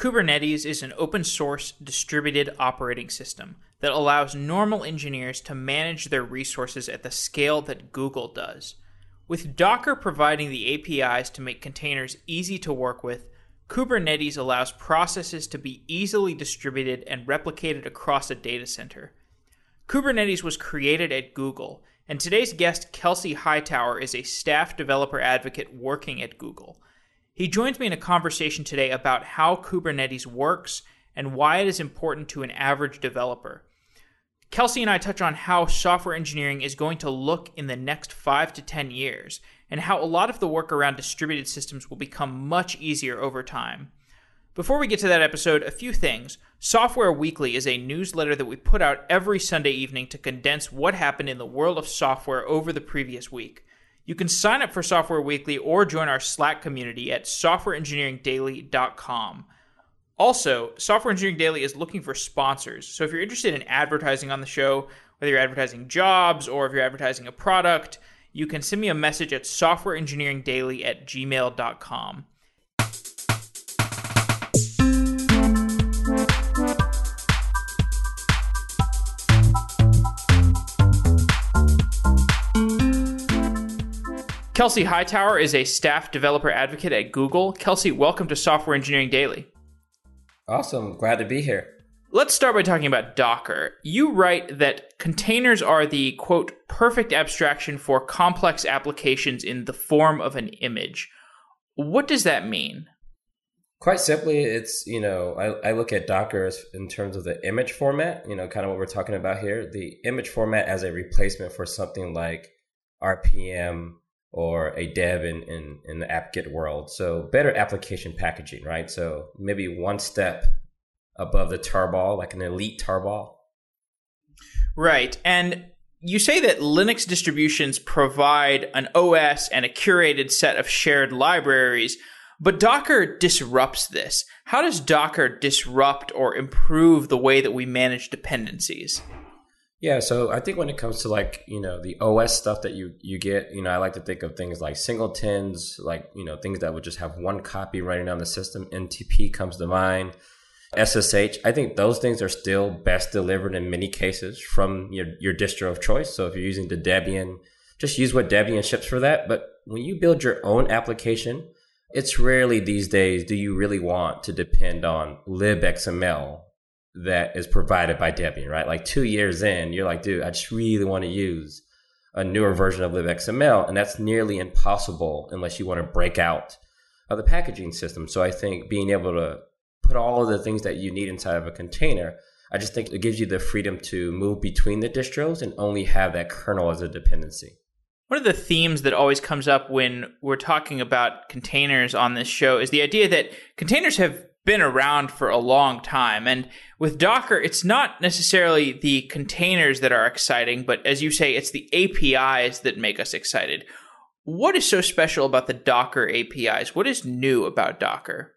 Kubernetes is an open source distributed operating system that allows normal engineers to manage their resources at the scale that Google does. With Docker providing the APIs to make containers easy to work with, Kubernetes allows processes to be easily distributed and replicated across a data center. Kubernetes was created at Google, and today's guest, Kelsey Hightower, is a staff developer advocate working at Google. He joins me in a conversation today about how Kubernetes works and why it is important to an average developer. Kelsey and I touch on how software engineering is going to look in the next five to 10 years, and how a lot of the work around distributed systems will become much easier over time. Before we get to that episode, a few things. Software Weekly is a newsletter that we put out every Sunday evening to condense what happened in the world of software over the previous week. You can sign up for Software Weekly or join our Slack community at softwareengineeringdaily.com. Also, Software Engineering Daily is looking for sponsors. So if you're interested in advertising on the show, whether you're advertising jobs or if you're advertising a product, you can send me a message at softwareengineeringdaily at gmail.com. Kelsey Hightower is a staff developer advocate at Google. Kelsey, welcome to Software Engineering Daily. Awesome. Glad to be here. Let's start by talking about Docker. You write that containers are the quote perfect abstraction for complex applications in the form of an image. What does that mean? Quite simply, it's, you know, I, I look at Docker as, in terms of the image format, you know, kind of what we're talking about here, the image format as a replacement for something like RPM or a deb in, in, in the apt-get world. So better application packaging, right? So maybe one step above the tarball, like an elite tarball. Right. And you say that Linux distributions provide an OS and a curated set of shared libraries, but Docker disrupts this. How does Docker disrupt or improve the way that we manage dependencies? Yeah, so I think when it comes to like, you know, the OS stuff that you you get, you know, I like to think of things like singletons, like, you know, things that would just have one copy running on the system. NTP comes to mind. SSH, I think those things are still best delivered in many cases from your, your distro of choice. So if you're using the Debian, just use what Debian ships for that. But when you build your own application, it's rarely these days do you really want to depend on libxml that is provided by Debian, right? Like two years in, you're like, dude, I just really want to use a newer version of libxml. And that's nearly impossible unless you want to break out of the packaging system. So I think being able to put all of the things that you need inside of a container, I just think it gives you the freedom to move between the distros and only have that kernel as a dependency. One of the themes that always comes up when we're talking about containers on this show is the idea that containers have been around for a long time. And with Docker, it's not necessarily the containers that are exciting, but as you say, it's the APIs that make us excited. What is so special about the Docker APIs? What is new about Docker?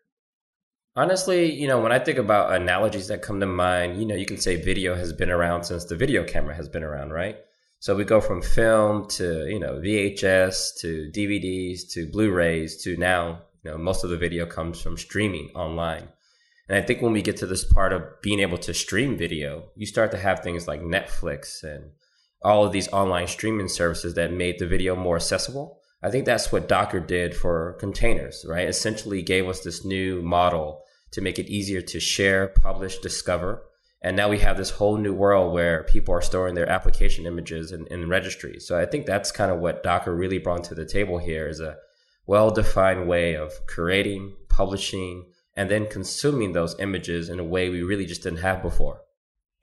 Honestly, you know, when I think about analogies that come to mind, you know, you can say video has been around since the video camera has been around, right? So we go from film to, you know, VHS to DVDs to Blu-rays to now you know, most of the video comes from streaming online. And I think when we get to this part of being able to stream video, you start to have things like Netflix and all of these online streaming services that made the video more accessible. I think that's what Docker did for containers, right? Essentially gave us this new model to make it easier to share, publish, discover. And now we have this whole new world where people are storing their application images in, in registries. So I think that's kind of what Docker really brought to the table here is a well defined way of creating, publishing, and then consuming those images in a way we really just didn't have before.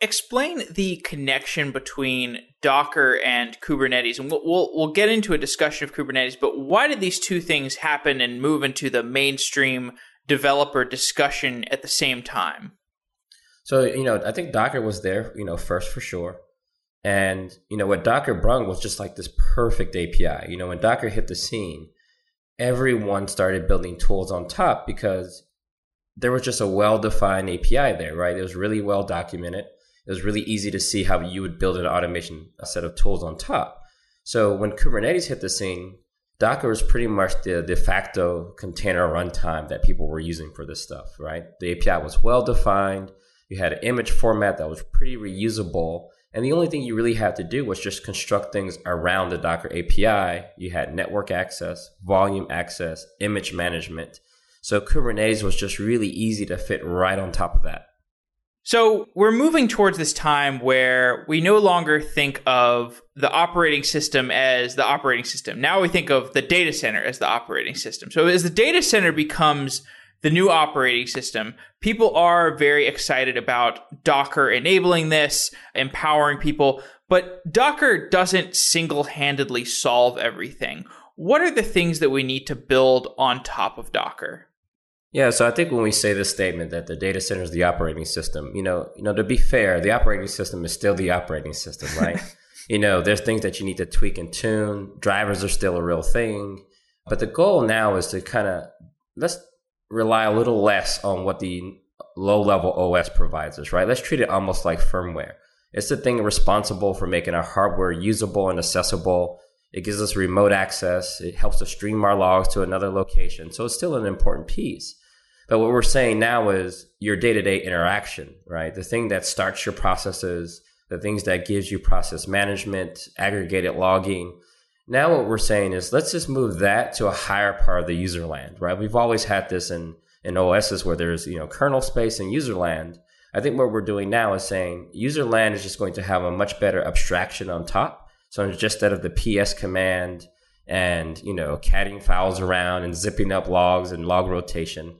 Explain the connection between Docker and Kubernetes, and we'll, we'll, we'll get into a discussion of Kubernetes. But why did these two things happen and move into the mainstream developer discussion at the same time? So you know, I think Docker was there, you know, first for sure. And you know what Docker brung was just like this perfect API. You know, when Docker hit the scene, everyone started building tools on top because there was just a well defined API there, right? It was really well documented. It was really easy to see how you would build an automation, a set of tools on top. So when Kubernetes hit the scene, Docker was pretty much the de facto container runtime that people were using for this stuff, right? The API was well defined. You had an image format that was pretty reusable. And the only thing you really had to do was just construct things around the Docker API. You had network access, volume access, image management. So Kubernetes was just really easy to fit right on top of that. So we're moving towards this time where we no longer think of the operating system as the operating system. Now we think of the data center as the operating system. So as the data center becomes the new operating system, people are very excited about Docker enabling this, empowering people, but Docker doesn't single handedly solve everything. What are the things that we need to build on top of Docker? Yeah, so I think when we say this statement that the data center is the operating system, you know, you know, to be fair, the operating system is still the operating system, right? you know, there's things that you need to tweak and tune. Drivers are still a real thing, but the goal now is to kind of let's rely a little less on what the low level OS provides us, right? Let's treat it almost like firmware. It's the thing responsible for making our hardware usable and accessible. It gives us remote access. It helps us stream our logs to another location. So it's still an important piece. But what we're saying now is your day to day interaction, right? The thing that starts your processes, the things that gives you process management, aggregated logging. Now what we're saying is let's just move that to a higher part of the user land, right? We've always had this in, in OSs where there's, you know, kernel space and user land. I think what we're doing now is saying user land is just going to have a much better abstraction on top. So just instead of the PS command and, you know, catting files around and zipping up logs and log rotation,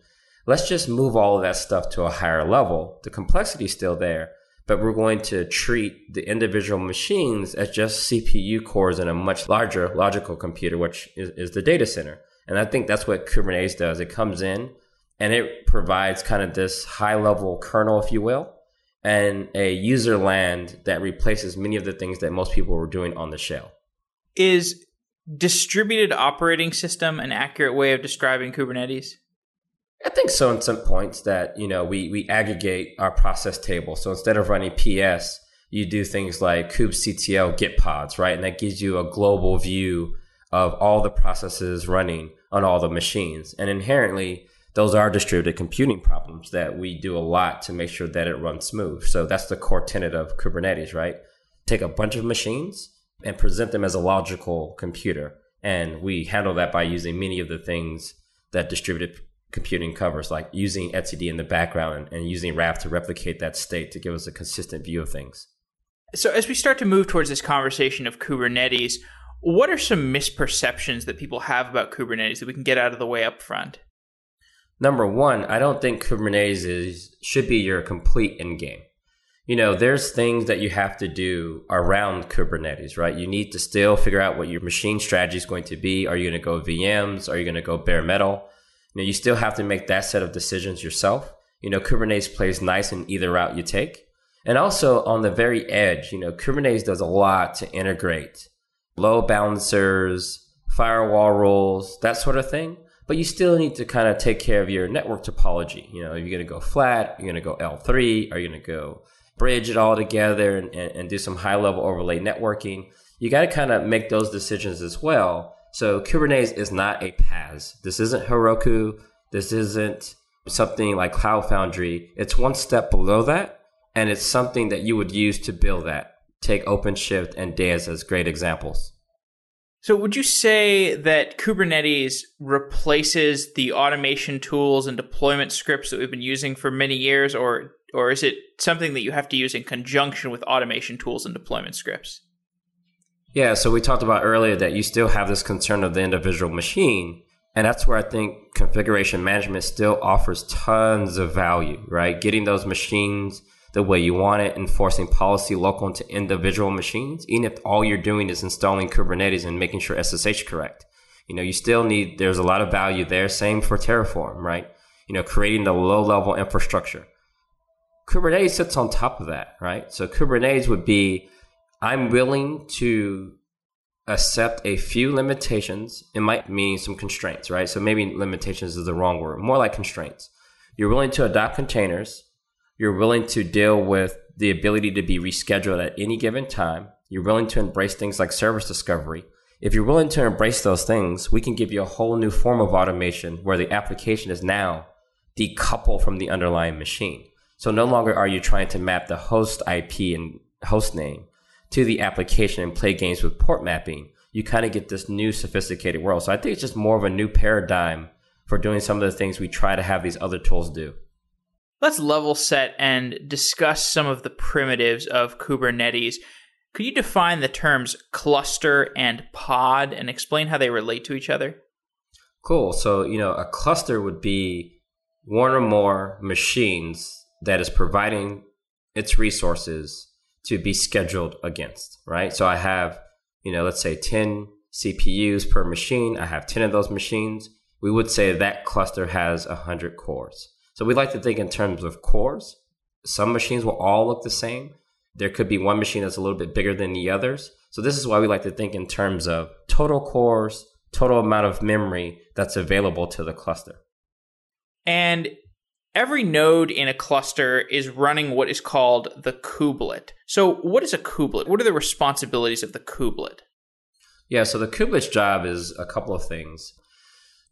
Let's just move all of that stuff to a higher level. The complexity is still there, but we're going to treat the individual machines as just CPU cores in a much larger logical computer, which is, is the data center. And I think that's what Kubernetes does. It comes in and it provides kind of this high level kernel, if you will, and a user land that replaces many of the things that most people were doing on the shell. Is distributed operating system an accurate way of describing Kubernetes? I think so in some points that, you know, we, we aggregate our process table. So instead of running PS, you do things like kubectl get pods, right? And that gives you a global view of all the processes running on all the machines. And inherently, those are distributed computing problems that we do a lot to make sure that it runs smooth. So that's the core tenet of Kubernetes, right? Take a bunch of machines and present them as a logical computer. And we handle that by using many of the things that distributed computing covers, like using etcd in the background and, and using Raft to replicate that state to give us a consistent view of things. So, as we start to move towards this conversation of Kubernetes, what are some misperceptions that people have about Kubernetes that we can get out of the way up front? Number one, I don't think Kubernetes is, should be your complete end game. You know, there's things that you have to do around Kubernetes, right? You need to still figure out what your machine strategy is going to be. Are you going to go VMs? Are you going to go bare metal? You know, you still have to make that set of decisions yourself. You know, Kubernetes plays nice in either route you take. And also on the very edge, you know, Kubernetes does a lot to integrate load balancers, firewall rules, that sort of thing. But you still need to kind of take care of your network topology. You know, are you're going to go flat, Are you're going to go L3, are you going to go bridge it all together and, and, and do some high level overlay networking? You got to kind of make those decisions as well so Kubernetes is not a PaaS. This isn't Heroku. This isn't something like Cloud Foundry. It's one step below that, and it's something that you would use to build that. Take OpenShift and Deis as great examples. So, would you say that Kubernetes replaces the automation tools and deployment scripts that we've been using for many years, or or is it something that you have to use in conjunction with automation tools and deployment scripts? Yeah, so we talked about earlier that you still have this concern of the individual machine. And that's where I think configuration management still offers tons of value, right? Getting those machines the way you want it, enforcing policy local into individual machines, even if all you're doing is installing Kubernetes and making sure SSH is correct. You know, you still need, there's a lot of value there. Same for Terraform, right? You know, creating the low level infrastructure. Kubernetes sits on top of that, right? So Kubernetes would be I'm willing to accept a few limitations. It might mean some constraints, right? So maybe limitations is the wrong word, more like constraints. You're willing to adopt containers. You're willing to deal with the ability to be rescheduled at any given time. You're willing to embrace things like service discovery. if you're willing to embrace those things, we can give you a whole new form of automation where the application is now decoupled from the underlying machine. So no longer are you trying to map the host IP and host name to the application and play games with port mapping. You kind of get this new sophisticated world. So I think it's just more of a new paradigm for doing some of the things we try to have these other tools do. Let's level set and discuss some of the primitives of Kubernetes. Could you define the terms cluster and pod and explain how they relate to each other? Cool. So, you know, a cluster would be one or more machines that is providing its resources to be scheduled against, right? So I have, you know, let's say 10 CPUs per machine. I have 10 of those machines. We would say that cluster has 100 cores. So we like to think in terms of cores. Some machines will all look the same, there could be one machine that's a little bit bigger than the others. So this is why we like to think in terms of total cores, total amount of memory that's available to the cluster. And every node in a cluster is running what is called the kubelet. So what is a kubelet? What are the responsibilities of the kubelet? Yeah, so the kubelet's job is a couple of things.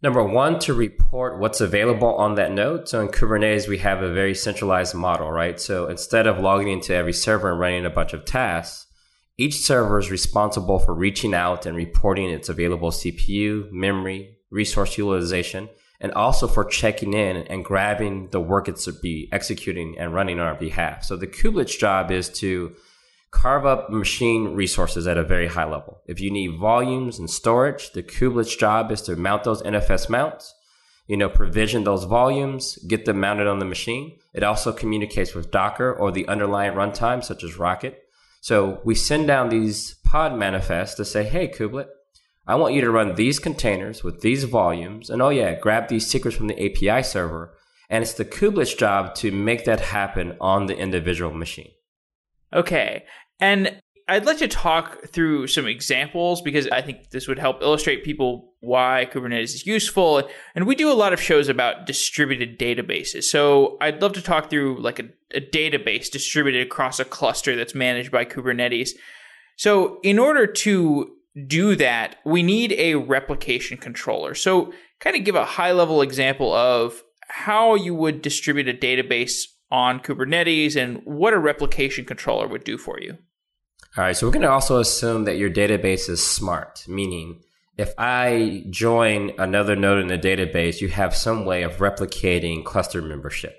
Number one, to report what's available on that node. So in Kubernetes, we have a very centralized model, right? So instead of logging into every server and running a bunch of tasks, each server is responsible for reaching out and reporting its available CPU, memory, resource utilization, and also for checking in and grabbing the work it's to be executing and running on our behalf. So the kubelet's job is to carve up machine resources at a very high level. If you need volumes and storage, the kubelet's job is to mount those NFS mounts, you know, provision those volumes, get them mounted on the machine. It also communicates with Docker or the underlying runtime, such as Rocket. So we send down these pod manifests to say, hey, kubelet, I want you to run these containers with these volumes. And oh, yeah, grab these secrets from the API server. And it's the kubelet's job to make that happen on the individual machine. Okay. And I'd like to talk through some examples because I think this would help illustrate people why Kubernetes is useful. And we do a lot of shows about distributed databases. So I'd love to talk through like a, a database distributed across a cluster that's managed by Kubernetes. So in order to do that, we need a replication controller. So kind of give a high level example of how you would distribute a database on Kubernetes and what a replication controller would do for you. All right, so we're going to also assume that your database is smart, meaning if I join another node in the database, you have some way of replicating cluster membership,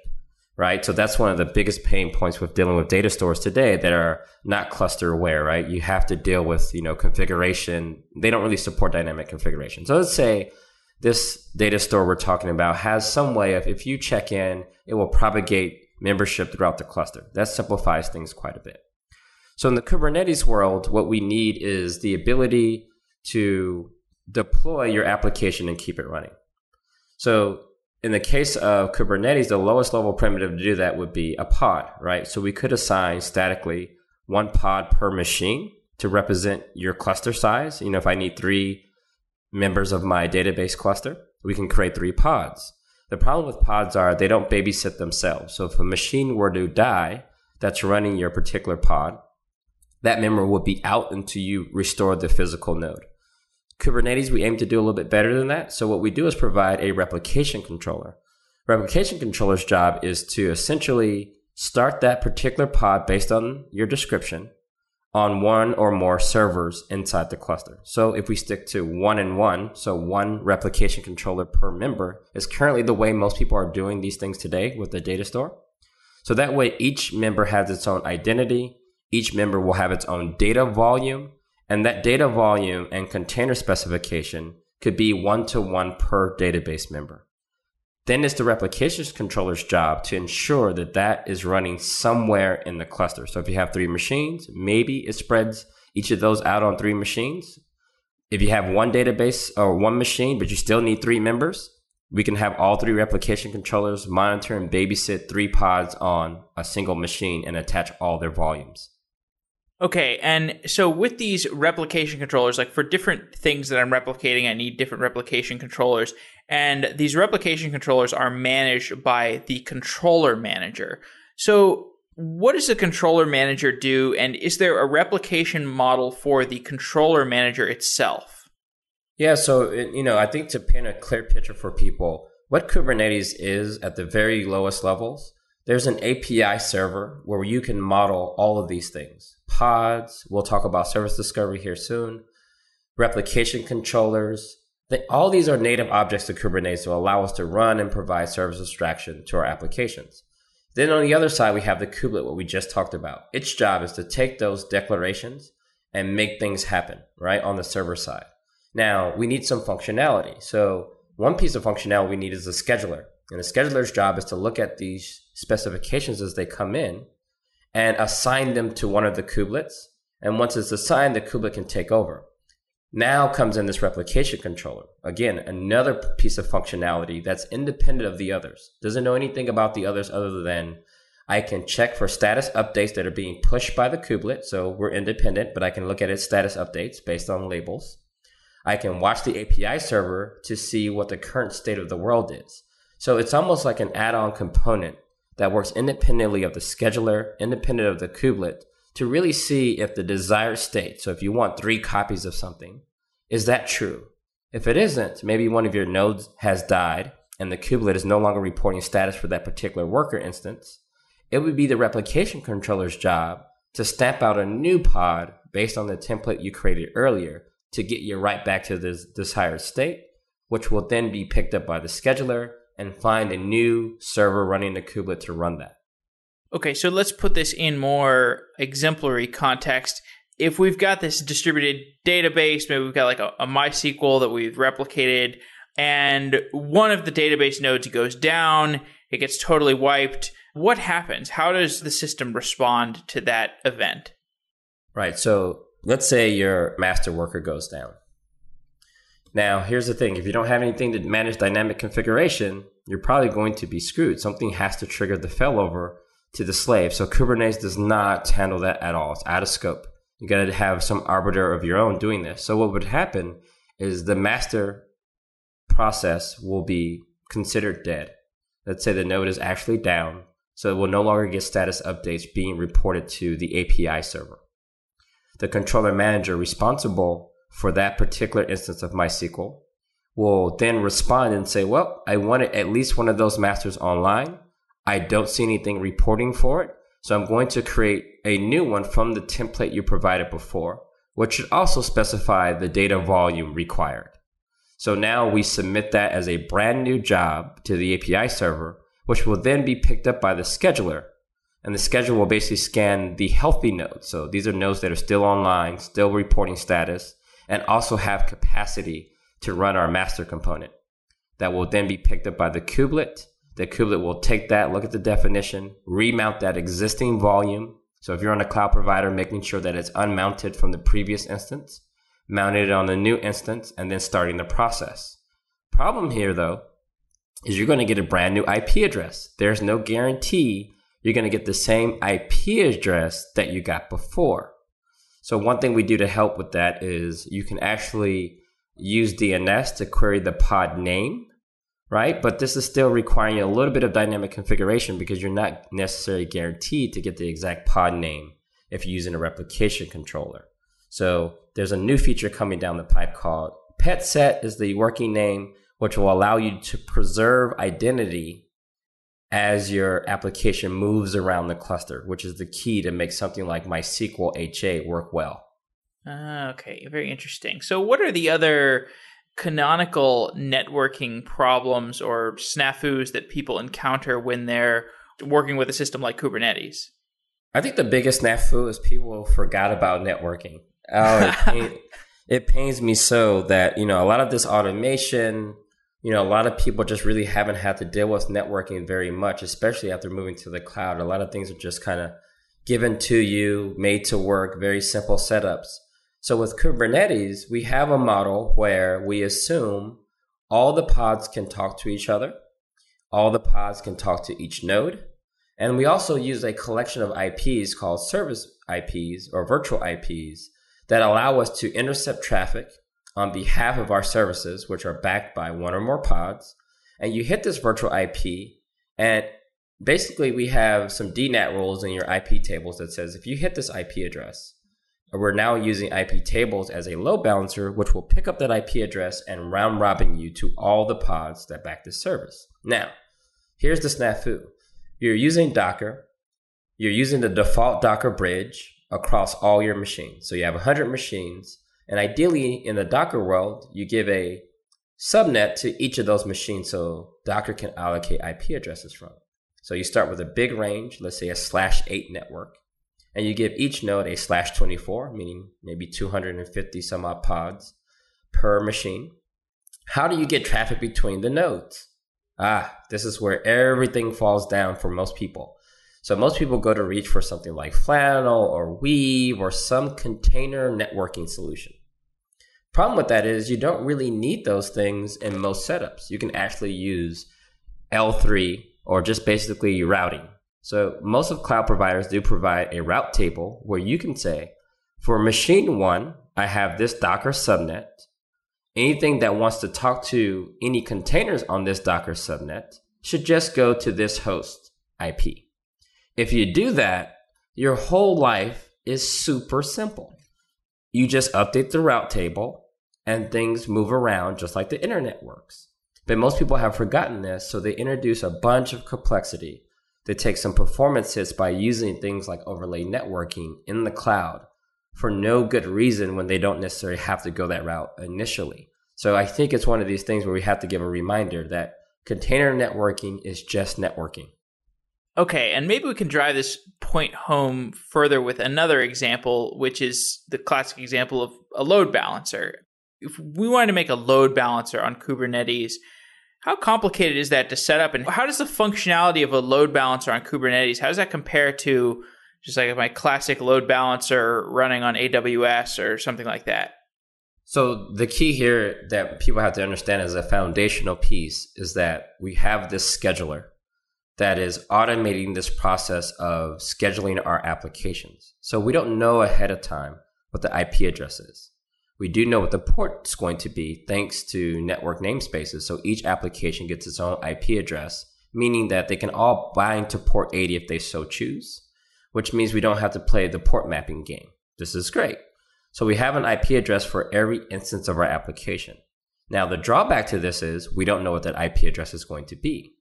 right? So that's one of the biggest pain points with dealing with data stores today that are not cluster aware, right? You have to deal with, you know, configuration. They don't really support dynamic configuration. So let's say this data store we're talking about has some way of if you check in, it will propagate membership throughout the cluster. That simplifies things quite a bit. So in the Kubernetes world, what we need is the ability to deploy your application and keep it running. So in the case of Kubernetes, the lowest level primitive to do that would be a pod, right? So we could assign statically one pod per machine to represent your cluster size. You know, if I need three members of my database cluster, we can create three pods. The problem with pods are they don't babysit themselves. So if a machine were to die that's running your particular pod, that member will be out until you restore the physical node. Kubernetes, we aim to do a little bit better than that. So what we do is provide a replication controller. Replication controller's job is to essentially start that particular pod based on your description on one or more servers inside the cluster. So if we stick to one and one, so one replication controller per member is currently the way most people are doing these things today with the data store. So that way each member has its own identity. Each member will have its own data volume and that data volume and container specification could be one to one per database member. Then it's the replication controller's job to ensure that that is running somewhere in the cluster. So if you have three machines, maybe it spreads each of those out on three machines. If you have one database or one machine, but you still need three members, we can have all three replication controllers monitor and babysit three pods on a single machine and attach all their volumes. Okay, and so with these replication controllers, like for different things that I'm replicating, I need different replication controllers. And these replication controllers are managed by the controller manager. So, what does the controller manager do? And is there a replication model for the controller manager itself? Yeah, so you know, I think to paint a clear picture for people, what Kubernetes is at the very lowest levels, there's an API server where you can model all of these things. Pods, we'll talk about service discovery here soon, replication controllers. They, all these are native objects to Kubernetes to allow us to run and provide service abstraction to our applications. Then on the other side, we have the kubelet, what we just talked about. Its job is to take those declarations and make things happen, right, on the server side. Now, we need some functionality. So one piece of functionality we need is a scheduler. And the scheduler's job is to look at these specifications as they come in and assign them to one of the kubelets. And once it's assigned, the kubelet can take over. Now comes in this replication controller. Again, another piece of functionality that's independent of the others. Doesn't know anything about the others other than I can check for status updates that are being pushed by the kubelet. So we're independent, but I can look at its status updates based on labels. I can watch the API server to see what the current state of the world is. So it's almost like an add-on component that works independently of the scheduler, independent of the kubelet, to really see if the desired state, so if you want three copies of something, is that true? If it isn't, maybe one of your nodes has died and the kubelet is no longer reporting status for that particular worker instance, it would be the replication controller's job to stamp out a new pod based on the template you created earlier to get you right back to this desired state, which will then be picked up by the scheduler and find a new server running the kubelet to run that. Okay, so let's put this in more exemplary context. If we've got this distributed database, maybe we've got like a, a MySQL that we've replicated, and one of the database nodes goes down, it gets totally wiped. What happens? How does the system respond to that event? Right. So let's say your master worker goes down. Now, here's the thing if you don't have anything to manage dynamic configuration, you're probably going to be screwed. Something has to trigger the failover to the slave. So Kubernetes does not handle that at all. It's out of scope. You got to have some arbiter of your own doing this. So what would happen is the master process will be considered dead. Let's say the node is actually down. So it will no longer get status updates being reported to the API server the controller manager responsible for that particular instance of MySQL will then respond and say, well, I wanted at least one of those masters online. I don't see anything reporting for it. So I'm going to create a new one from the template you provided before, which should also specify the data volume required. So now we submit that as a brand new job to the API server, which will then be picked up by the scheduler and the scheduler will basically scan the healthy nodes. So these are nodes that are still online, still reporting status, and also have capacity to run our master component. That will then be picked up by the kubelet. The kubelet will take that, look at the definition, remount that existing volume. So if you're on a cloud provider, making sure that it's unmounted from the previous instance, mounted on the new instance, and then starting the process. Problem here though, is you're going to get a brand new IP address. There's no guarantee you're going to get the same IP address that you got before. So one thing we do to help with that is you can actually use DNS to query the pod name, right? But this is still requiring a little bit of dynamic configuration because you're not necessarily guaranteed to get the exact pod name if you're using a replication controller. So there's a new feature coming down the pipe called PetSet is the working name, which will allow you to preserve identity as your application moves around the cluster, which is the key to make something like MySQL HA work well. Uh, okay, very interesting. So, what are the other canonical networking problems or snafus that people encounter when they're working with a system like Kubernetes? I think the biggest snafu is people forgot about networking. Oh, it, it pains me so that you know a lot of this automation you know, a lot of people just really haven't had to deal with networking very much, especially after moving to the cloud. A lot of things are just kind of given to you, made to work, very simple setups. So with Kubernetes, we have a model where we assume all the pods can talk to each other, all the pods can talk to each node, and we also use a collection of IPs called service IPs or virtual IPs that allow us to intercept traffic on behalf of our services, which are backed by one or more pods. And you hit this virtual IP, and basically we have some DNAT rules in your IP tables that says if you hit this IP address, we're now using IP tables as a load balancer, which will pick up that IP address and round robin you to all the pods that back this service. Now, here's the snafu. You're using Docker. You're using the default Docker bridge across all your machines. So you have 100 machines. And ideally, in the Docker world, you give a subnet to each of those machines so Docker can allocate IP addresses from. So you start with a big range, let's say a slash 8 network and you give each node a slash 24, meaning maybe 250 some odd pods per machine. How do you get traffic between the nodes? Ah, this is where everything falls down for most people. So most people go to reach for something like Flannel or Weave or some container networking solution. Problem with that is you don't really need those things in most setups. You can actually use L3 or just basically routing so most of cloud providers do provide a route table where you can say, for machine one, I have this Docker subnet. Anything that wants to talk to any containers on this Docker subnet should just go to this host IP. If you do that, your whole life is super simple. You just update the route table and things move around just like the internet works. But most people have forgotten this, so they introduce a bunch of complexity they take some performance hits by using things like overlay networking in the cloud for no good reason when they don't necessarily have to go that route initially. So I think it's one of these things where we have to give a reminder that container networking is just networking. Okay, and maybe we can drive this point home further with another example, which is the classic example of a load balancer. If we wanted to make a load balancer on Kubernetes, how complicated is that to set up, and how does the functionality of a load balancer on Kubernetes how does that compare to just like my classic load balancer running on AWS or something like that? So the key here that people have to understand as a foundational piece is that we have this scheduler that is automating this process of scheduling our applications. So we don't know ahead of time what the IP address is. We do know what the port is going to be thanks to network namespaces. So each application gets its own IP address, meaning that they can all bind to port 80 if they so choose, which means we don't have to play the port mapping game. This is great. So we have an IP address for every instance of our application. Now, the drawback to this is we don't know what that IP address is going to be.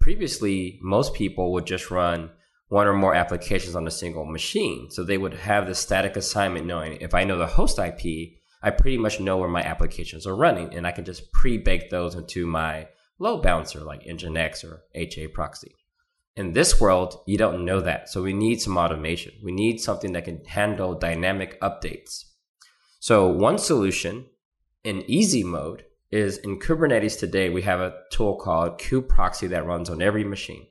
Previously, most people would just run one or more applications on a single machine. So they would have the static assignment knowing if I know the host IP, I pretty much know where my applications are running and I can just pre-bake those into my load balancer like Nginx or HA proxy. In this world, you don't know that. So we need some automation. We need something that can handle dynamic updates. So one solution in easy mode is in Kubernetes today, we have a tool called kubeproxy that runs on every machine.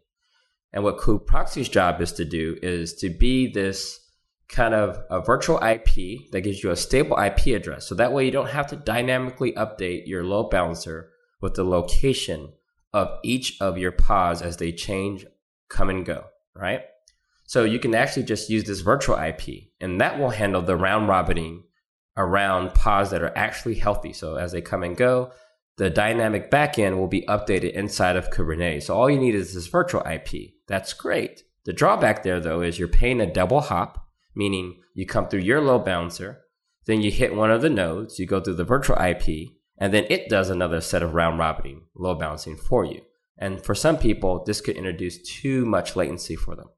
And what kubeproxy's job is to do is to be this kind of a virtual IP that gives you a stable IP address. So that way you don't have to dynamically update your load balancer with the location of each of your pods as they change, come and go, right? So you can actually just use this virtual IP and that will handle the round robining around pods that are actually healthy. So as they come and go, the dynamic backend will be updated inside of Kubernetes. So all you need is this virtual IP. That's great. The drawback there though is you're paying a double hop meaning you come through your load balancer, then you hit one of the nodes, you go through the virtual IP, and then it does another set of round robining, load balancing for you. And for some people, this could introduce too much latency for them.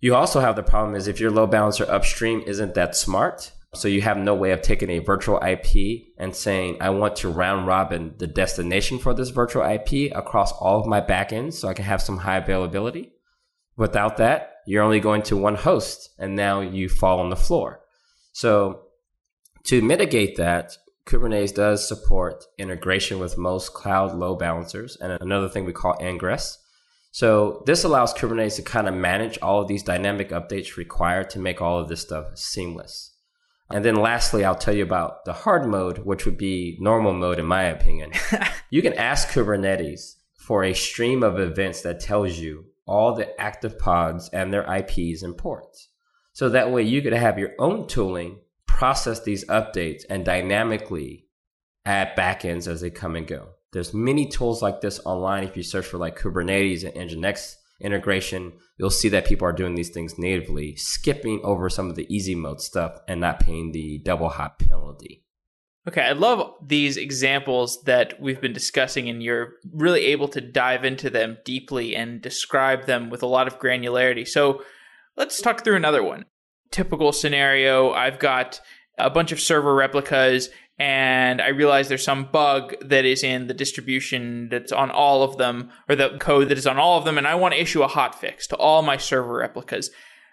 You also have the problem is if your load balancer upstream isn't that smart, so you have no way of taking a virtual IP and saying, I want to round robin the destination for this virtual IP across all of my backends so I can have some high availability. Without that, you're only going to one host and now you fall on the floor. So to mitigate that, Kubernetes does support integration with most cloud load balancers and another thing we call ingress. So this allows Kubernetes to kind of manage all of these dynamic updates required to make all of this stuff seamless. And then lastly, I'll tell you about the hard mode, which would be normal mode in my opinion. you can ask Kubernetes for a stream of events that tells you all the active pods and their IPs and ports. So that way you could have your own tooling process these updates and dynamically add backends as they come and go. There's many tools like this online. If you search for like Kubernetes and Nginx integration, you'll see that people are doing these things natively, skipping over some of the easy mode stuff and not paying the double hop penalty. Okay, I love these examples that we've been discussing, and you're really able to dive into them deeply and describe them with a lot of granularity. So let's talk through another one. Typical scenario I've got a bunch of server replicas and I realize there's some bug that is in the distribution that's on all of them, or the code that is on all of them, and I want to issue a hotfix to all my server replicas.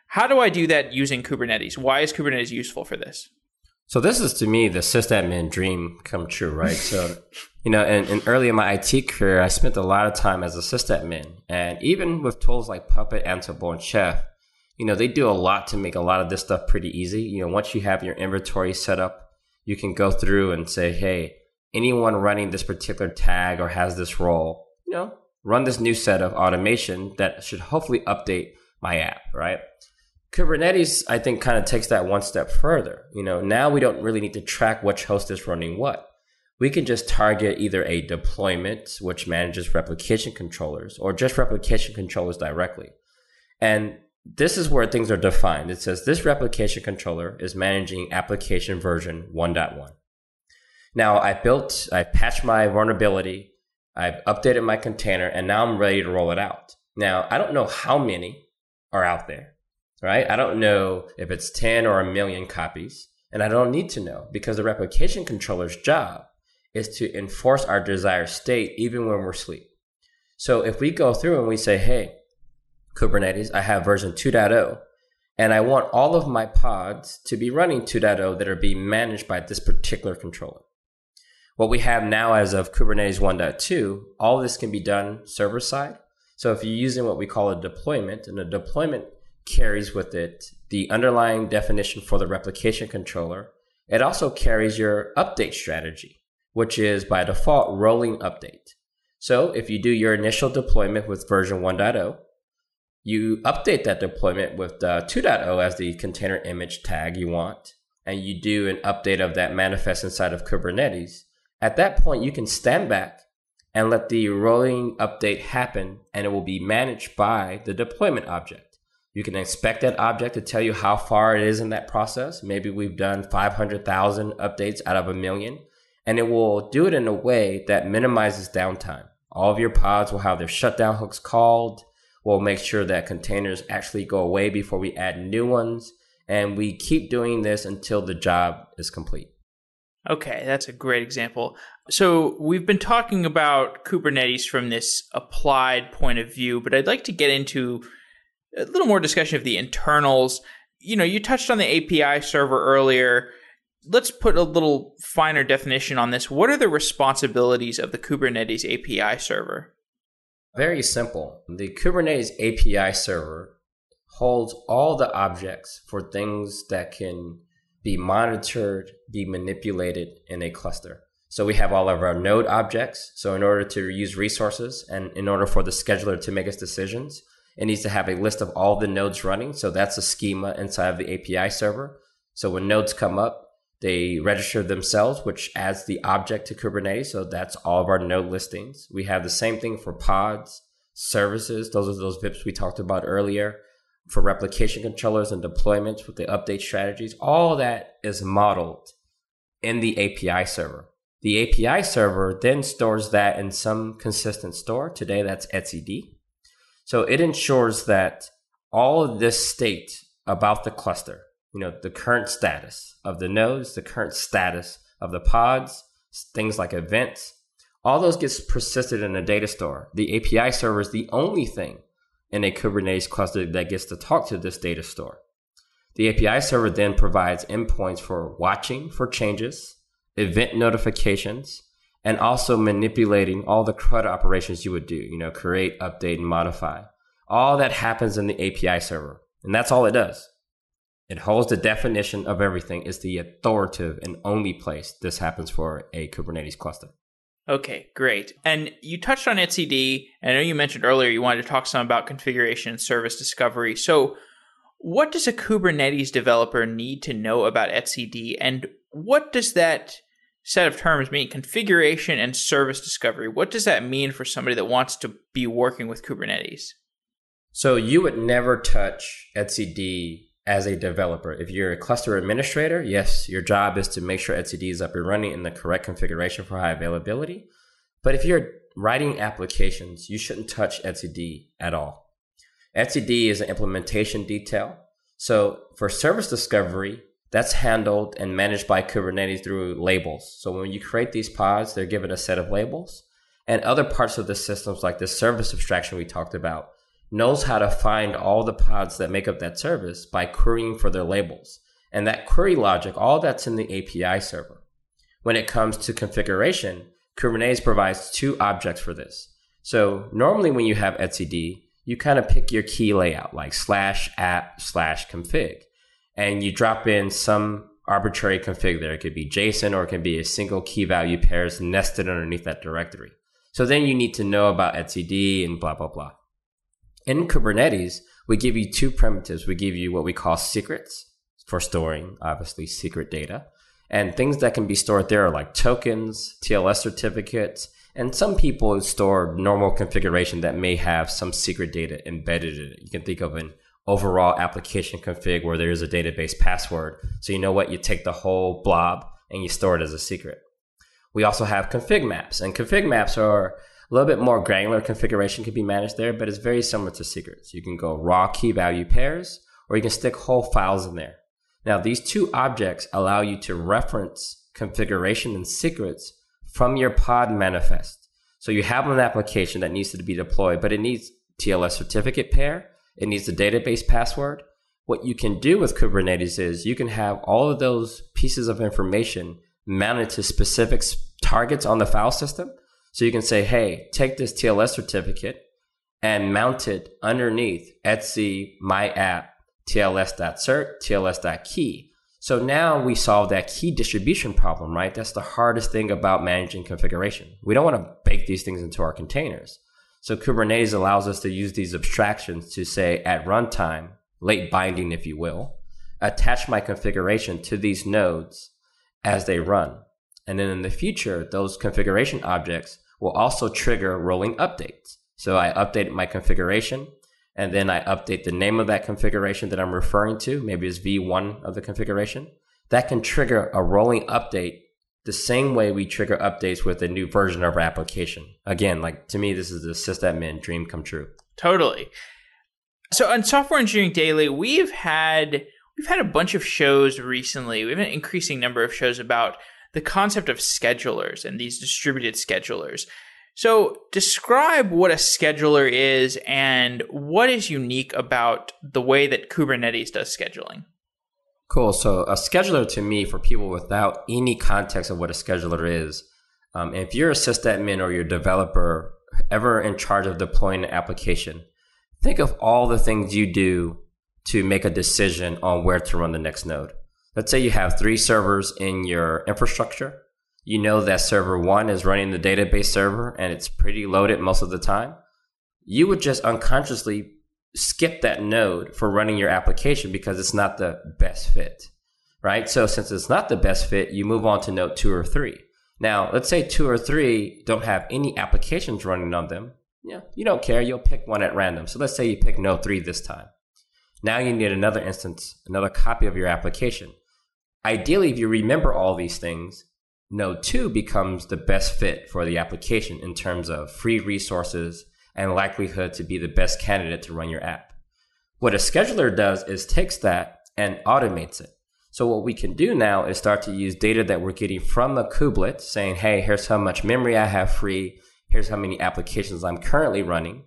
How do I do that using Kubernetes? Why is Kubernetes useful for this? So this is to me the sysadmin dream come true, right? so, you know, and, and early in my IT career, I spent a lot of time as a sysadmin, and even with tools like Puppet, Ansible, and Chef, you know, they do a lot to make a lot of this stuff pretty easy. You know, once you have your inventory set up, you can go through and say, hey, anyone running this particular tag or has this role, you know, run this new set of automation that should hopefully update my app, right? Kubernetes, I think, kind of takes that one step further. You know, now we don't really need to track which host is running what. We can just target either a deployment, which manages replication controllers, or just replication controllers directly. And this is where things are defined. It says this replication controller is managing application version 1.1. Now I built, I patched my vulnerability, I've updated my container, and now I'm ready to roll it out. Now I don't know how many are out there, right? I don't know if it's 10 or a million copies, and I don't need to know because the replication controller's job is to enforce our desired state even when we're asleep. So if we go through and we say, hey, Kubernetes. I have version 2.0 and I want all of my pods to be running 2.0 that are being managed by this particular controller. What we have now as of Kubernetes 1.2, all this can be done server side. So if you're using what we call a deployment, and a deployment carries with it the underlying definition for the replication controller, it also carries your update strategy, which is by default rolling update. So if you do your initial deployment with version 1.0, you update that deployment with the 2.0 as the container image tag you want, and you do an update of that manifest inside of Kubernetes. At that point, you can stand back and let the rolling update happen, and it will be managed by the deployment object. You can expect that object to tell you how far it is in that process. Maybe we've done 500,000 updates out of a million, and it will do it in a way that minimizes downtime. All of your pods will have their shutdown hooks called We'll make sure that containers actually go away before we add new ones. And we keep doing this until the job is complete. Okay, that's a great example. So we've been talking about Kubernetes from this applied point of view, but I'd like to get into a little more discussion of the internals. You know, you touched on the API server earlier. Let's put a little finer definition on this. What are the responsibilities of the Kubernetes API server? Very simple. The Kubernetes API server holds all the objects for things that can be monitored, be manipulated in a cluster. So we have all of our node objects. So in order to use resources and in order for the scheduler to make its decisions, it needs to have a list of all the nodes running. So that's a schema inside of the API server. So when nodes come up, they register themselves, which adds the object to Kubernetes. So that's all of our node listings. We have the same thing for pods, services. Those are those VIPs we talked about earlier for replication controllers and deployments with the update strategies. All that is modeled in the API server. The API server then stores that in some consistent store. Today, that's etcd. So it ensures that all of this state about the cluster, you know, the current status of the nodes, the current status of the pods, things like events, all those gets persisted in a data store. The API server is the only thing in a Kubernetes cluster that gets to talk to this data store. The API server then provides endpoints for watching for changes, event notifications, and also manipulating all the CRUD operations you would do, you know, create, update, and modify. All that happens in the API server. And that's all it does. It holds the definition of everything, is the authoritative and only place this happens for a Kubernetes cluster. Okay, great. And you touched on etcd. I know you mentioned earlier you wanted to talk some about configuration and service discovery. So, what does a Kubernetes developer need to know about etcd, and what does that set of terms mean? Configuration and service discovery. What does that mean for somebody that wants to be working with Kubernetes? So you would never touch etcd as a developer. If you're a cluster administrator, yes, your job is to make sure etcd is up and running in the correct configuration for high availability. But if you're writing applications, you shouldn't touch etcd at all. etcd is an implementation detail. So for service discovery, that's handled and managed by Kubernetes through labels. So when you create these pods, they're given a set of labels. And other parts of the systems, like the service abstraction we talked about, knows how to find all the pods that make up that service by querying for their labels. And that query logic, all that's in the API server. When it comes to configuration, Kubernetes provides two objects for this. So normally when you have etcd, you kind of pick your key layout like slash app slash config and you drop in some arbitrary config there. It could be JSON or it can be a single key value pairs nested underneath that directory. So then you need to know about etcd and blah, blah, blah. In Kubernetes, we give you two primitives. We give you what we call secrets for storing, obviously, secret data. And things that can be stored there are like tokens, TLS certificates, and some people store normal configuration that may have some secret data embedded in it. You can think of an overall application config where there is a database password. So you know what? You take the whole blob and you store it as a secret. We also have config maps, and config maps are a little bit more granular configuration can be managed there, but it's very similar to secrets. You can go raw key value pairs, or you can stick whole files in there. Now, these two objects allow you to reference configuration and secrets from your pod manifest. So you have an application that needs to be deployed, but it needs TLS certificate pair it needs a database password. What you can do with Kubernetes is you can have all of those pieces of information mounted to specific targets on the file system. So you can say, hey, take this TLS certificate and mount it underneath etc my app tls.cert, tls.key. So now we solve that key distribution problem, right? That's the hardest thing about managing configuration. We don't want to bake these things into our containers. So Kubernetes allows us to use these abstractions to say at runtime, late binding, if you will, attach my configuration to these nodes as they run. And then in the future, those configuration objects will also trigger rolling updates. So I update my configuration and then I update the name of that configuration that I'm referring to. Maybe it's V1 of the configuration. That can trigger a rolling update the same way we trigger updates with a new version of our application. Again, like to me, this is the sysadmin dream come true. Totally. So on Software Engineering Daily, we've had we've had a bunch of shows recently. We have an increasing number of shows about the concept of schedulers and these distributed schedulers. So, describe what a scheduler is and what is unique about the way that Kubernetes does scheduling. Cool. So a scheduler to me, for people without any context of what a scheduler is, um, if you're a sysadmin or you're a developer ever in charge of deploying an application, think of all the things you do to make a decision on where to run the next node. Let's say you have three servers in your infrastructure. You know that server one is running the database server and it's pretty loaded most of the time. You would just unconsciously skip that node for running your application because it's not the best fit, right? So since it's not the best fit, you move on to node two or three. Now, let's say two or three don't have any applications running on them. Yeah, you don't care. You'll pick one at random. So let's say you pick node three this time. Now you need another instance, another copy of your application. Ideally, if you remember all these things, node two becomes the best fit for the application in terms of free resources, and likelihood to be the best candidate to run your app. What a scheduler does is takes that and automates it. So what we can do now is start to use data that we're getting from the kubelet saying, hey, here's how much memory I have free. Here's how many applications I'm currently running.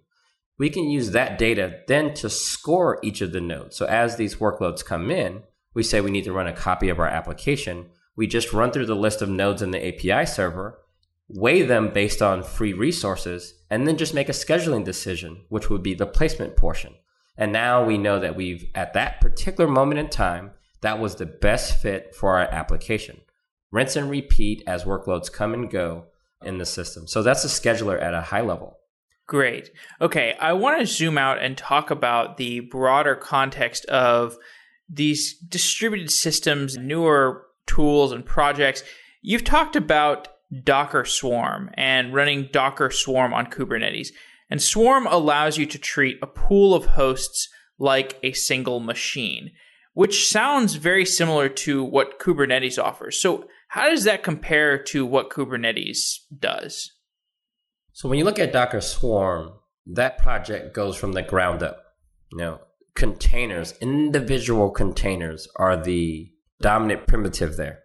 We can use that data then to score each of the nodes. So as these workloads come in, we say we need to run a copy of our application. We just run through the list of nodes in the API server weigh them based on free resources, and then just make a scheduling decision, which would be the placement portion. And now we know that we've, at that particular moment in time, that was the best fit for our application. Rinse and repeat as workloads come and go in the system. So that's a scheduler at a high level. Great. Okay, I want to zoom out and talk about the broader context of these distributed systems, newer tools and projects. You've talked about Docker Swarm and running Docker Swarm on Kubernetes. And Swarm allows you to treat a pool of hosts like a single machine, which sounds very similar to what Kubernetes offers. So, how does that compare to what Kubernetes does? So, when you look at Docker Swarm, that project goes from the ground up. You know, containers, individual containers are the dominant primitive there.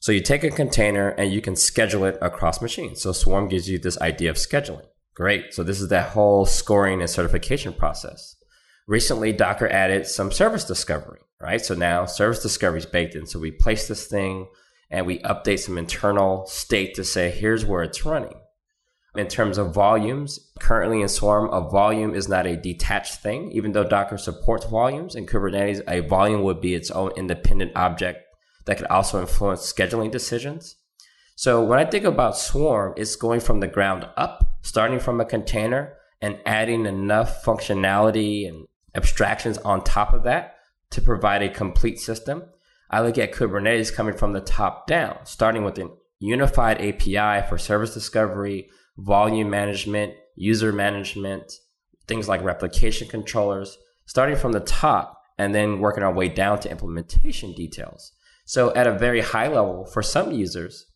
So you take a container and you can schedule it across machines. So Swarm gives you this idea of scheduling. Great. So this is that whole scoring and certification process. Recently, Docker added some service discovery, right? So now service discovery is baked in. So we place this thing and we update some internal state to say, here's where it's running. In terms of volumes, currently in Swarm, a volume is not a detached thing. Even though Docker supports volumes in Kubernetes, a volume would be its own independent object that could also influence scheduling decisions. So when I think about Swarm, it's going from the ground up, starting from a container and adding enough functionality and abstractions on top of that to provide a complete system. I look at Kubernetes coming from the top down, starting with a unified API for service discovery, volume management, user management, things like replication controllers, starting from the top and then working our way down to implementation details. So at a very high level, for some users,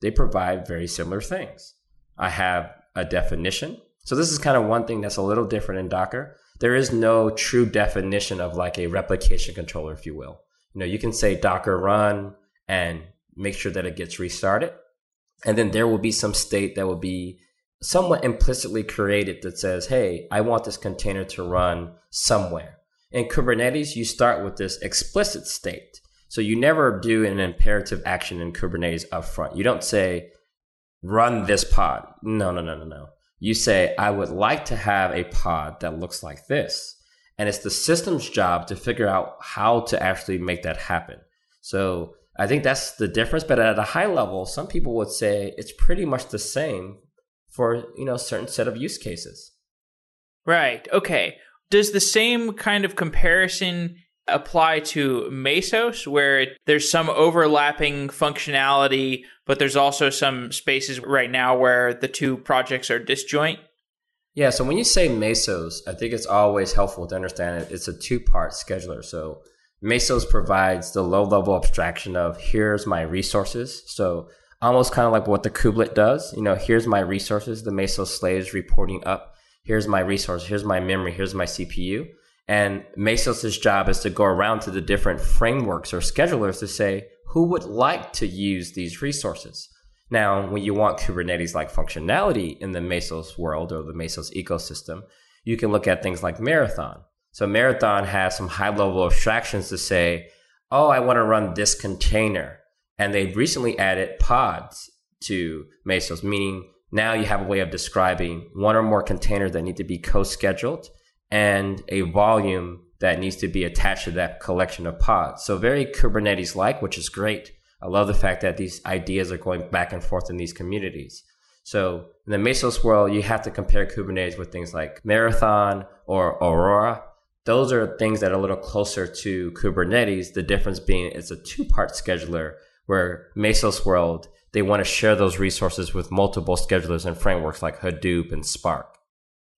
they provide very similar things. I have a definition. So this is kind of one thing that's a little different in Docker. There is no true definition of like a replication controller, if you will. You know, you can say Docker run and make sure that it gets restarted. And then there will be some state that will be somewhat implicitly created that says, Hey, I want this container to run somewhere. In Kubernetes, you start with this explicit state. So you never do an imperative action in Kubernetes up front. You don't say, run this pod. No, no, no, no, no. You say, I would like to have a pod that looks like this. And it's the system's job to figure out how to actually make that happen. So I think that's the difference. But at a high level, some people would say it's pretty much the same for, you know, a certain set of use cases. Right. Okay. Does the same kind of comparison apply to Mesos, where there's some overlapping functionality, but there's also some spaces right now where the two projects are disjoint? Yeah, so when you say Mesos, I think it's always helpful to understand it. It's a two part scheduler. So Mesos provides the low level abstraction of here's my resources. So almost kind of like what the kubelet does. You know, here's my resources, the Mesos slaves reporting up. Here's my resource. Here's my memory. Here's my CPU. And Mesos' job is to go around to the different frameworks or schedulers to say, who would like to use these resources? Now, when you want Kubernetes like functionality in the Mesos world or the Mesos ecosystem, you can look at things like Marathon. So Marathon has some high level abstractions to say, oh, I want to run this container. And they've recently added pods to Mesos, meaning now you have a way of describing one or more containers that need to be co-scheduled and a volume that needs to be attached to that collection of pods. So very Kubernetes like, which is great. I love the fact that these ideas are going back and forth in these communities. So in the Mesos world, you have to compare Kubernetes with things like Marathon or Aurora. Those are things that are a little closer to Kubernetes. The difference being it's a two part scheduler where Mesos world, they want to share those resources with multiple schedulers and frameworks like Hadoop and Spark.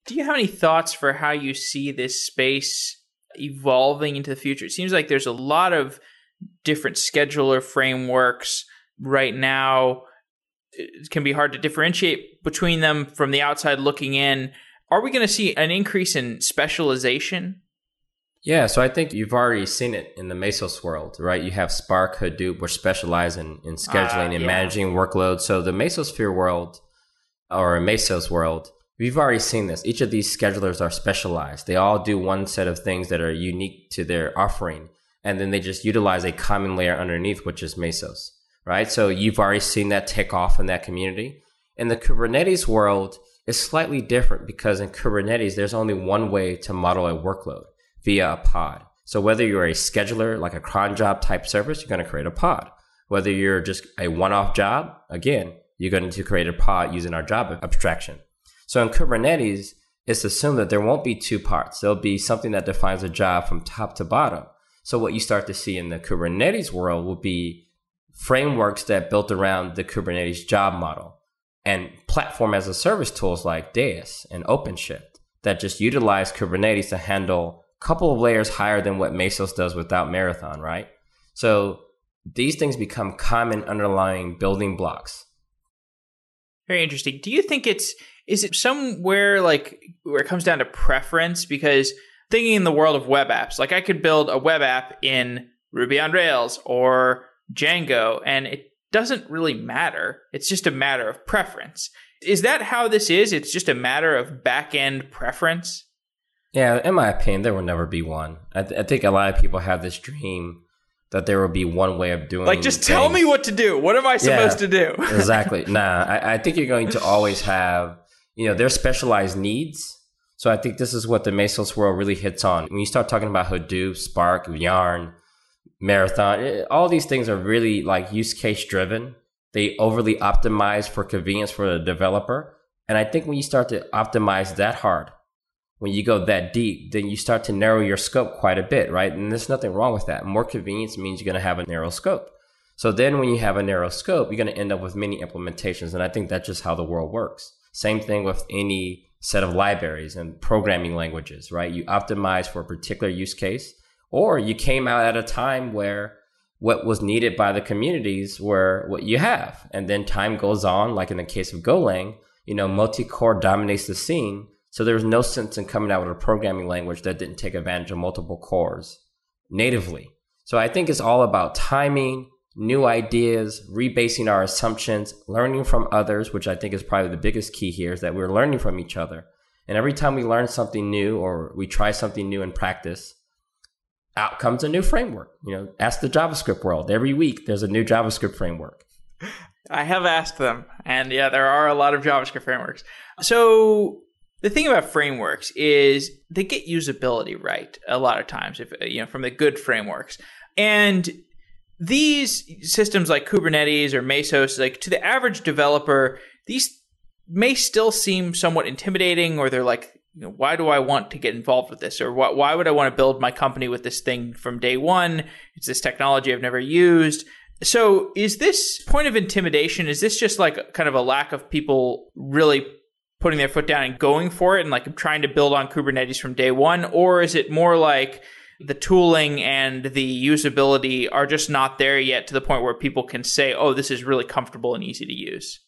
Do you have any thoughts for how you see this space evolving into the future? It seems like there's a lot of different scheduler frameworks right now. It can be hard to differentiate between them from the outside looking in. Are we going to see an increase in specialization? Yeah, so I think you've already seen it in the Mesos world, right? You have Spark, Hadoop, which specialize in, in scheduling uh, and yeah. managing workloads. So the Mesosphere world or Mesos world We've already seen this. Each of these schedulers are specialized. They all do one set of things that are unique to their offering. And then they just utilize a common layer underneath, which is Mesos, right? So you've already seen that take off in that community. In the Kubernetes world, it's slightly different because in Kubernetes, there's only one way to model a workload via a pod. So whether you're a scheduler, like a cron job type service, you're going to create a pod. Whether you're just a one-off job, again, you're going to create a pod using our job abstraction. So in Kubernetes, it's assumed that there won't be two parts. There'll be something that defines a job from top to bottom. So what you start to see in the Kubernetes world will be frameworks that built around the Kubernetes job model. and platform as a service tools like Deis and OpenShift that just utilize Kubernetes to handle couple of layers higher than what Mesos does without Marathon, right? So these things become common underlying building blocks. Very interesting. Do you think it's is it somewhere like where it comes down to preference? Because thinking in the world of web apps, like I could build a web app in Ruby on Rails or Django, and it doesn't really matter. It's just a matter of preference. Is that how this is? It's just a matter of back end preference? Yeah, in my opinion, there will never be one. I, th- I, think a lot of people have this dream that there will be one way of doing. It. Like, just things. tell me what to do. What am I supposed yeah, to do? exactly. Nah, I, I think you're going to always have, you know, their specialized needs. So I think this is what the Mesos world really hits on. When you start talking about Hadoop, Spark, Yarn, Marathon, it, eh, all these things are really like use case driven. They overly optimize for convenience for the developer. And I think when you start to optimize that hard, when you go that deep, then you start to narrow your scope quite a bit, right? And there's nothing wrong with that. More convenience means you're going to have a narrow scope. So then when you have a narrow scope, you're going to end up with many implementations. And I think that's just how the world works. Same thing with any set of libraries and programming languages, right? You optimize for a particular use case, or you came out at a time where what was needed by the communities were what you have. And then time goes on, like in the case of Golang, you know, multi-core dominates the scene. So there was no sense in coming out with a programming language that didn't take advantage of multiple cores natively. So I think it's all about timing, new ideas, rebasing our assumptions, learning from others, which I think is probably the biggest key here is that we're learning from each other. And every time we learn something new or we try something new in practice, out comes a new framework. You know, ask the JavaScript world. Every week there's a new JavaScript framework. I have asked them, and yeah, there are a lot of JavaScript frameworks. So the thing about frameworks is they get usability right a lot of times, if you know, from the good frameworks. And these systems like Kubernetes or Mesos, like to the average developer, these may still seem somewhat intimidating, or they're like you know, why do I want to get involved with this? Or why, why would I want to build my company with this thing from day one? It's this technology I've never used. So is this point of intimidation, is this just like kind of a lack of people really putting their foot down and going for it and like trying to build on Kubernetes from day one? Or is it more like the tooling and the usability are just not there yet to the point where people can say, oh, this is really comfortable and easy to use?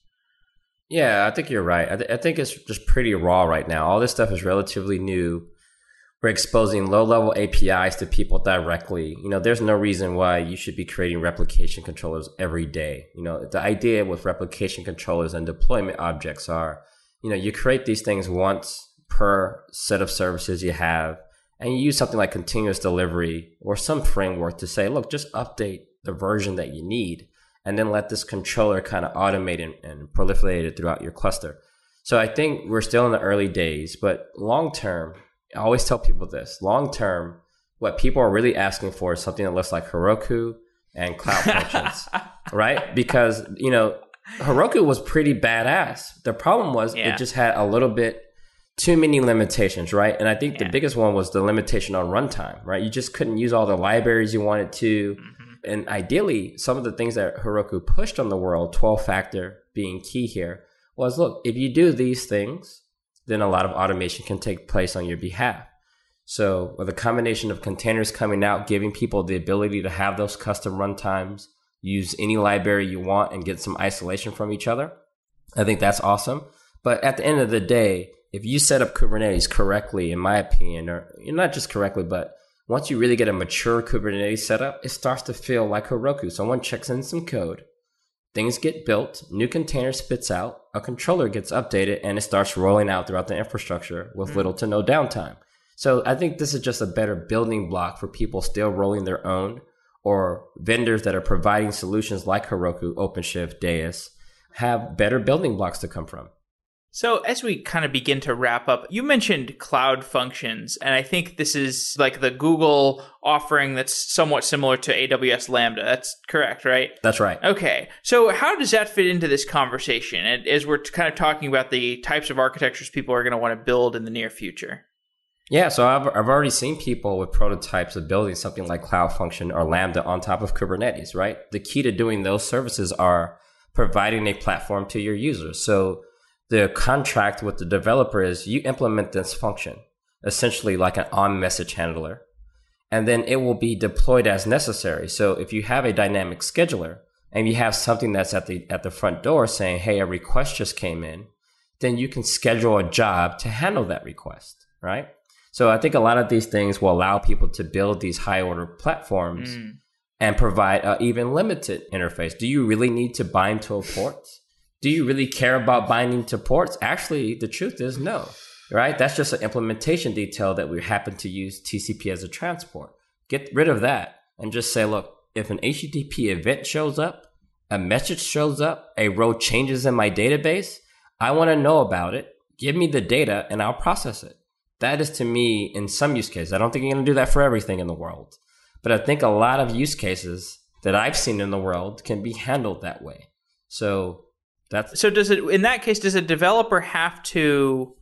Yeah, I think you're right. I, th- I, think it's just pretty raw right now. All this stuff is relatively new. We're exposing low level APIs to people directly. You know, there's no reason why you should be creating replication controllers every day. You know, the idea with replication controllers and deployment objects are, you know, you create these things once per set of services you have, and you use something like continuous delivery or some framework to say, look, just update the version that you need and then let this controller kind of automate and, and proliferate it throughout your cluster. So I think we're still in the early days, but long term, I always tell people this long term, what people are really asking for is something that looks like Heroku and Cloud Functions, right? Because, you know, Heroku was pretty badass. The problem was yeah. it just had a little bit too many limitations, right? And I think yeah. the biggest one was the limitation on runtime, right? You just couldn't use all the libraries you wanted to. Mm-hmm and ideally, some of the things that Heroku pushed on the world, 12 factor being key here, was look, if you do these things, then a lot of automation can take place on your behalf. So, with a combination of containers coming out, giving people the ability to have those custom runtimes, use any library you want, and get some isolation from each other, I think that's awesome. But at the end of the day, if you set up Kubernetes correctly, in my opinion, or not just correctly, but once you really get a mature Kubernetes setup, it starts to feel like Heroku. Someone checks in some code, things get built, new container spits out, a controller gets updated, and it starts rolling out throughout the infrastructure with mm. little to no downtime. So I think this is just a better building block for people still rolling their own or vendors that are providing solutions like Heroku, OpenShift, Deis have better building blocks to come from. So, as we kind of begin to wrap up, you mentioned cloud functions, and I think this is like the Google offering that's somewhat similar to AWS Lambda. That's correct, right? That's right. Okay. So, how does that fit into this conversation? And as we're kind of talking about the types of architectures people are going to want to build in the near future. Yeah, so I've, I've already seen people with prototypes of building something like Cloud Function or Lambda on top of Kubernetes, right? The key to doing those services are providing a platform to your users. So the contract with the developer is you implement this function, essentially like an on message handler, and then it will be deployed as necessary. So if you have a dynamic scheduler and you have something that's at the at the front door saying, "Hey, a request just came in," then you can schedule a job to handle that request, right? So I think a lot of these things will allow people to build these high order platforms mm. and provide an even limited interface. Do you really need to bind to a port? Do you really care about binding to ports? Actually, the truth is no, right? That's just an implementation detail that we happen to use TCP as a transport. Get rid of that and just say, look, if an HTTP event shows up, a message shows up, a row changes in my database, I want to know about it. Give me the data and I'll process it. That is to me, in some use cases, I don't think you're going to do that for everything in the world, but I think a lot of use cases that I've seen in the world can be handled that way. So that's so. Does it in that case? Does a developer have to?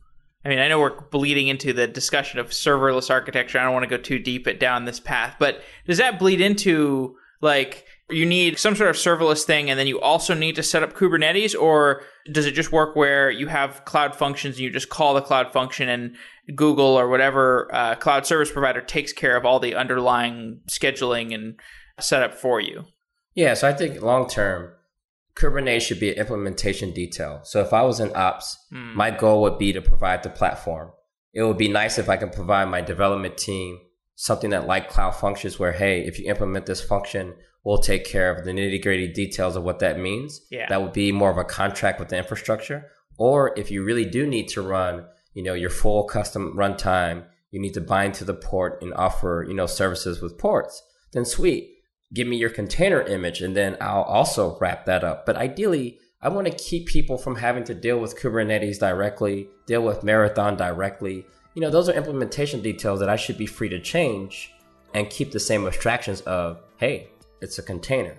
I mean, I know we're bleeding into the discussion of serverless architecture. I don't want to go too deep it down this path, but does that bleed into like you need some sort of serverless thing and then you also need to set up Kubernetes or does it just work where you have cloud functions and you just call the cloud function and Google or whatever uh, cloud service provider takes care of all the underlying scheduling and setup for you? Yeah, so I think long term, Kubernetes should be an implementation detail. So if I was in ops, mm. my goal would be to provide the platform. It would be nice if I can provide my development team something that like cloud functions where, hey, if you implement this function, we'll take care of the nitty gritty details of what that means. Yeah. That would be more of a contract with the infrastructure. Or if you really do need to run, you know, your full custom runtime, you need to bind to the port and offer, you know, services with ports, then sweet. Give me your container image and then I'll also wrap that up. But ideally, I want to keep people from having to deal with Kubernetes directly, deal with Marathon directly. You know, those are implementation details that I should be free to change and keep the same abstractions of, hey, it's a container.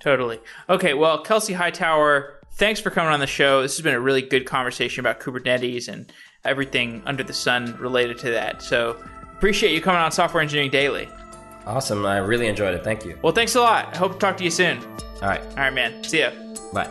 Totally. Okay, well, Kelsey Hightower, thanks for coming on the show. This has been a really good conversation about Kubernetes and everything under the sun related to that. So appreciate you coming on Software Engineering Daily. Awesome. I really enjoyed it. Thank you. Well, thanks a lot. I hope to talk to you soon. All right. All right, man. See ya. Bye.